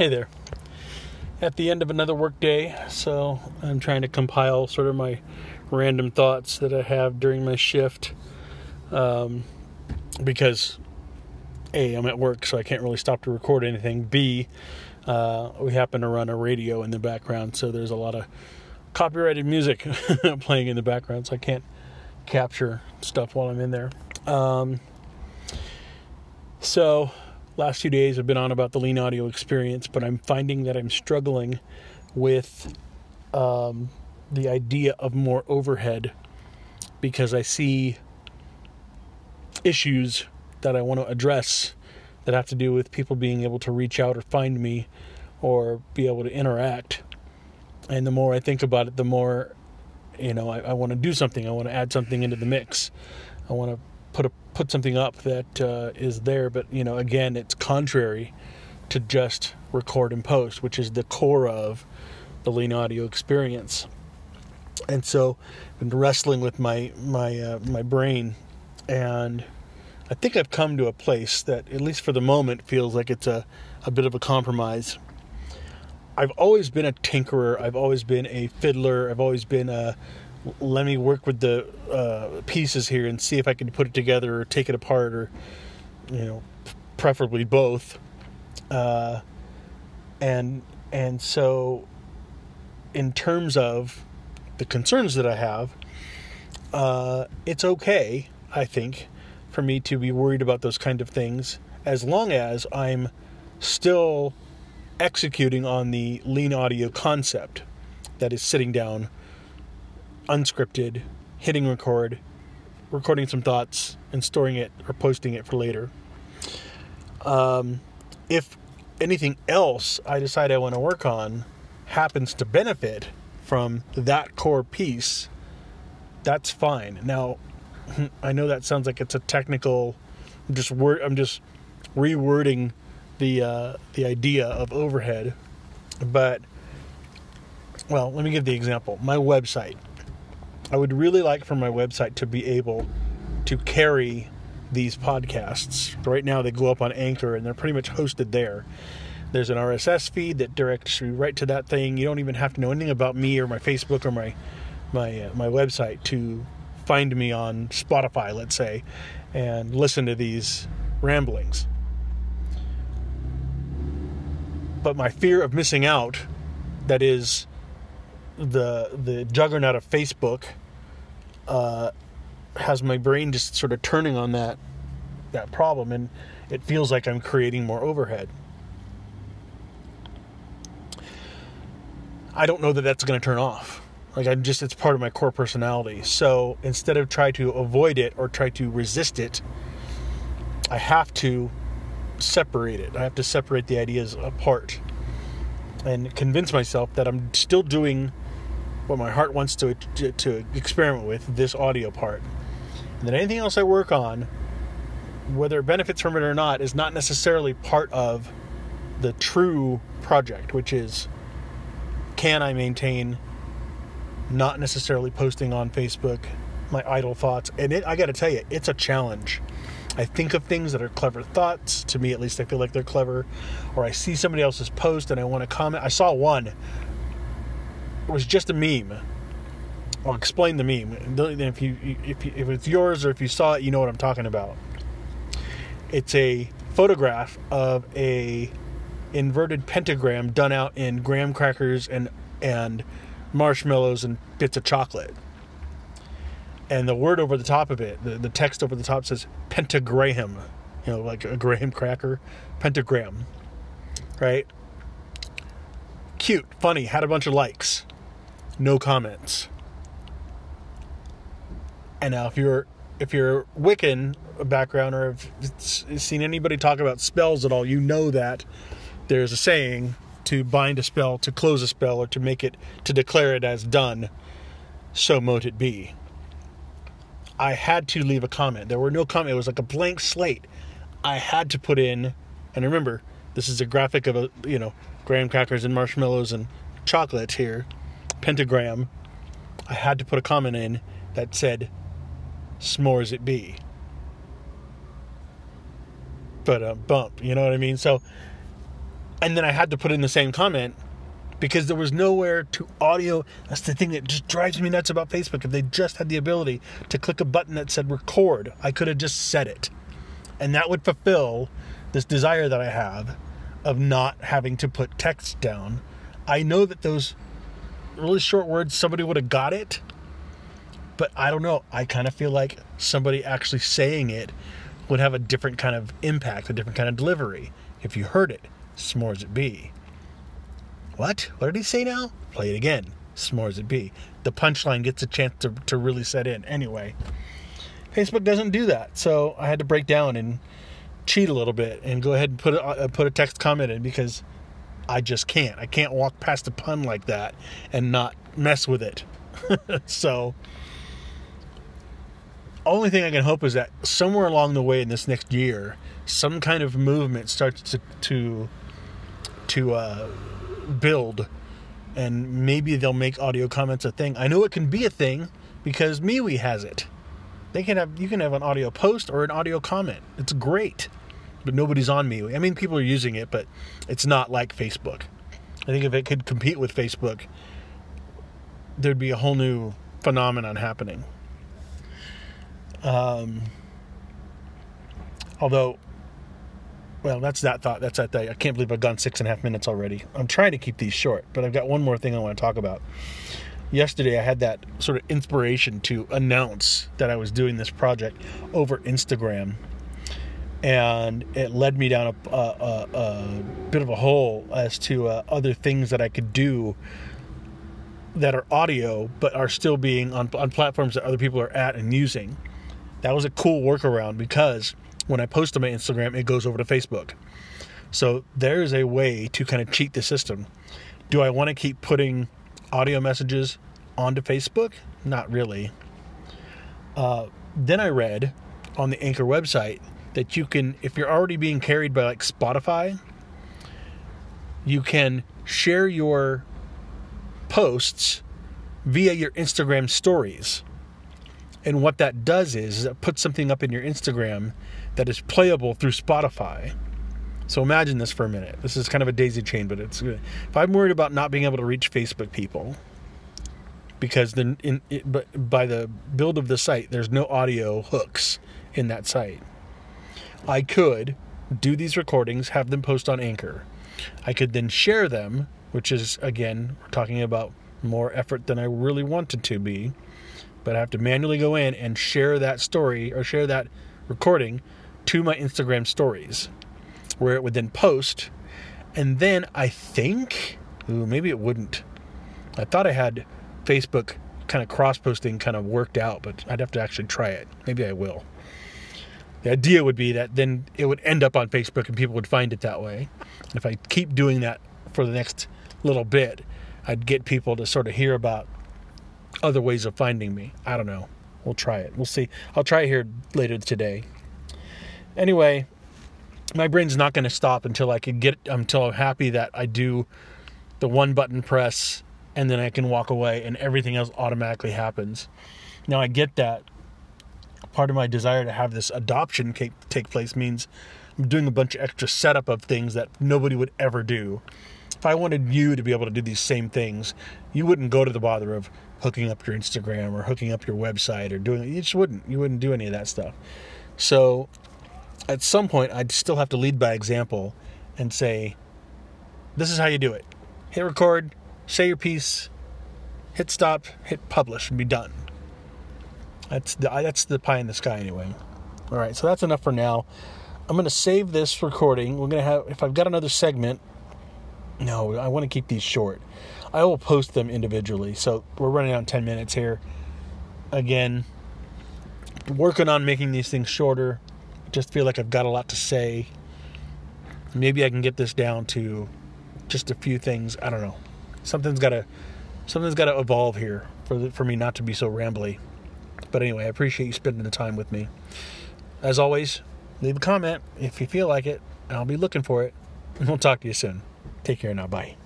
Hey there. At the end of another workday, so I'm trying to compile sort of my random thoughts that I have during my shift. Um, because A, I'm at work, so I can't really stop to record anything. B, uh, we happen to run a radio in the background, so there's a lot of copyrighted music playing in the background, so I can't capture stuff while I'm in there. Um, so, last few days I've been on about the lean audio experience, but I'm finding that I'm struggling with um, the idea of more overhead because I see issues that I want to address that have to do with people being able to reach out or find me or be able to interact. And the more I think about it, the more, you know, I, I want to do something. I want to add something into the mix. I want to put a put something up that uh, is there. But you know, again, it's contrary to just record and post, which is the core of the lean audio experience. And so, I've been wrestling with my my uh, my brain, and I think I've come to a place that, at least for the moment, feels like it's a a bit of a compromise. I've always been a tinkerer. I've always been a fiddler. I've always been a let me work with the uh, pieces here and see if I can put it together or take it apart or, you know, preferably both. Uh, and and so, in terms of the concerns that I have, uh, it's okay, I think, for me to be worried about those kind of things as long as I'm still executing on the lean audio concept that is sitting down unscripted, hitting record, recording some thoughts, and storing it or posting it for later. Um, if anything else I decide I want to work on happens to benefit from that core piece, that's fine. Now, I know that sounds like it's a technical. I'm just word. I'm just rewording the uh, the idea of overhead, but well, let me give the example. My website. I would really like for my website to be able to carry these podcasts. Right now, they go up on Anchor and they're pretty much hosted there. There's an RSS feed that directs you right to that thing. You don't even have to know anything about me or my Facebook or my my uh, my website to find me on Spotify, let's say, and listen to these ramblings. But my fear of missing out, that is the the juggernaut of Facebook, uh, has my brain just sort of turning on that that problem, and it feels like I'm creating more overhead. I don't know that that's going to turn off. Like I'm just it's part of my core personality. So instead of try to avoid it or try to resist it, I have to separate it. I have to separate the ideas apart and convince myself that I'm still doing what my heart wants to to, to experiment with this audio part. And then anything else I work on, whether it benefits from it or not, is not necessarily part of the true project, which is can I maintain not necessarily posting on Facebook my idle thoughts. And it, I got to tell you, it's a challenge. I think of things that are clever thoughts. To me, at least, I feel like they're clever. Or I see somebody else's post and I want to comment. I saw one. It was just a meme. I'll explain the meme. If you if you, if it's yours or if you saw it, you know what I'm talking about. It's a photograph of a inverted pentagram done out in graham crackers and and marshmallows and bits of chocolate. And the word over the top of it, the, the text over the top says pentagram, you know, like a graham cracker, pentagram, right? Cute, funny, had a bunch of likes, no comments. And now, if you're if you're Wiccan background or have seen anybody talk about spells at all, you know that there's a saying to bind a spell, to close a spell, or to make it, to declare it as done, so mote it be. I had to leave a comment. There were no comments. It was like a blank slate. I had to put in, and remember, this is a graphic of a, you know, graham crackers and marshmallows and chocolate here, pentagram. I had to put a comment in that said, s'mores it be. But a bump, you know what I mean? So and then I had to put in the same comment because there was nowhere to audio. That's the thing that just drives me nuts about Facebook. If they just had the ability to click a button that said record, I could have just said it. And that would fulfill this desire that I have of not having to put text down. I know that those really short words, somebody would have got it. But I don't know. I kind of feel like somebody actually saying it would have a different kind of impact, a different kind of delivery. If you heard it, s'mores it be. What? What did he say now? Play it again. S'mores it be. The punchline gets a chance to, to really set in. Anyway, Facebook doesn't do that. So I had to break down and cheat a little bit and go ahead and put a, uh, put a text comment in because I just can't. I can't walk past a pun like that and not mess with it. so only thing I can hope is that somewhere along the way in this next year, some kind of movement starts to to to uh, build, and maybe they'll make audio comments a thing. I know it can be a thing because MeWe has it. They can have you can have an audio post or an audio comment. It's great, but nobody's on MeWe. I mean, people are using it, but it's not like Facebook. I think if it could compete with Facebook, there'd be a whole new phenomenon happening. Um, although, well, that's that thought. That's that. I can't believe I've gone six and a half minutes already. I'm trying to keep these short, but I've got one more thing I want to talk about. Yesterday, I had that sort of inspiration to announce that I was doing this project over Instagram, and it led me down a, a, a, a bit of a hole as to uh, other things that I could do that are audio but are still being on, on platforms that other people are at and using that was a cool workaround because when I post on my Instagram, it goes over to Facebook. So there's a way to kind of cheat the system. Do I want to keep putting audio messages onto Facebook? Not really. Uh, then I read on the Anchor website that you can, if you're already being carried by like Spotify, you can share your posts via your Instagram stories. And what that does is, is it puts something up in your Instagram that is playable through Spotify. So imagine this for a minute. This is kind of a daisy chain, but it's. If I'm worried about not being able to reach Facebook people, because then in, it, but by the build of the site, there's no audio hooks in that site. I could do these recordings, have them post on Anchor. I could then share them, which is again, we're talking about more effort than I really wanted to be but I have to manually go in and share that story or share that recording to my Instagram stories, where it would then post. And then I think, ooh, maybe it wouldn't. I thought I had Facebook kind of cross posting kind of worked out, but I'd have to actually try it. Maybe I will. The idea would be that then it would end up on Facebook and people would find it that way. And if I keep doing that for the next little bit, I'd get people to sort of hear about other ways of finding me. I don't know. We'll try it. We'll see. I'll try it here later today. Anyway, my brain's not going to stop until I can get until I'm happy that I do the one button press and then I can walk away and everything else automatically happens. Now I get that part of my desire to have this adoption take place means I'm doing a bunch of extra setup of things that nobody would ever do. If I wanted you to be able to do these same things, you wouldn't go to the bother of hooking up your Instagram or hooking up your website or doing you just wouldn't you wouldn't do any of that stuff. So at some point I'd still have to lead by example and say this is how you do it. Hit record, say your piece, hit stop, hit publish and be done. That's the that's the pie in the sky anyway. All right, so that's enough for now. I'm to save this recording. We're to have if I've got another segment. No, I want to keep these short. I will post them individually. So we're running on 10 minutes here. Again, working on making these things shorter. Just feel like I've got a lot to say. Maybe I can get this down to just a few things. I don't know. Something's got to something's got to evolve here for the, for me not to be so rambly. But anyway, I appreciate you spending the time with me. As always, leave a comment if you feel like it. I'll be looking for it. And we'll talk to you soon. Take care now. Bye.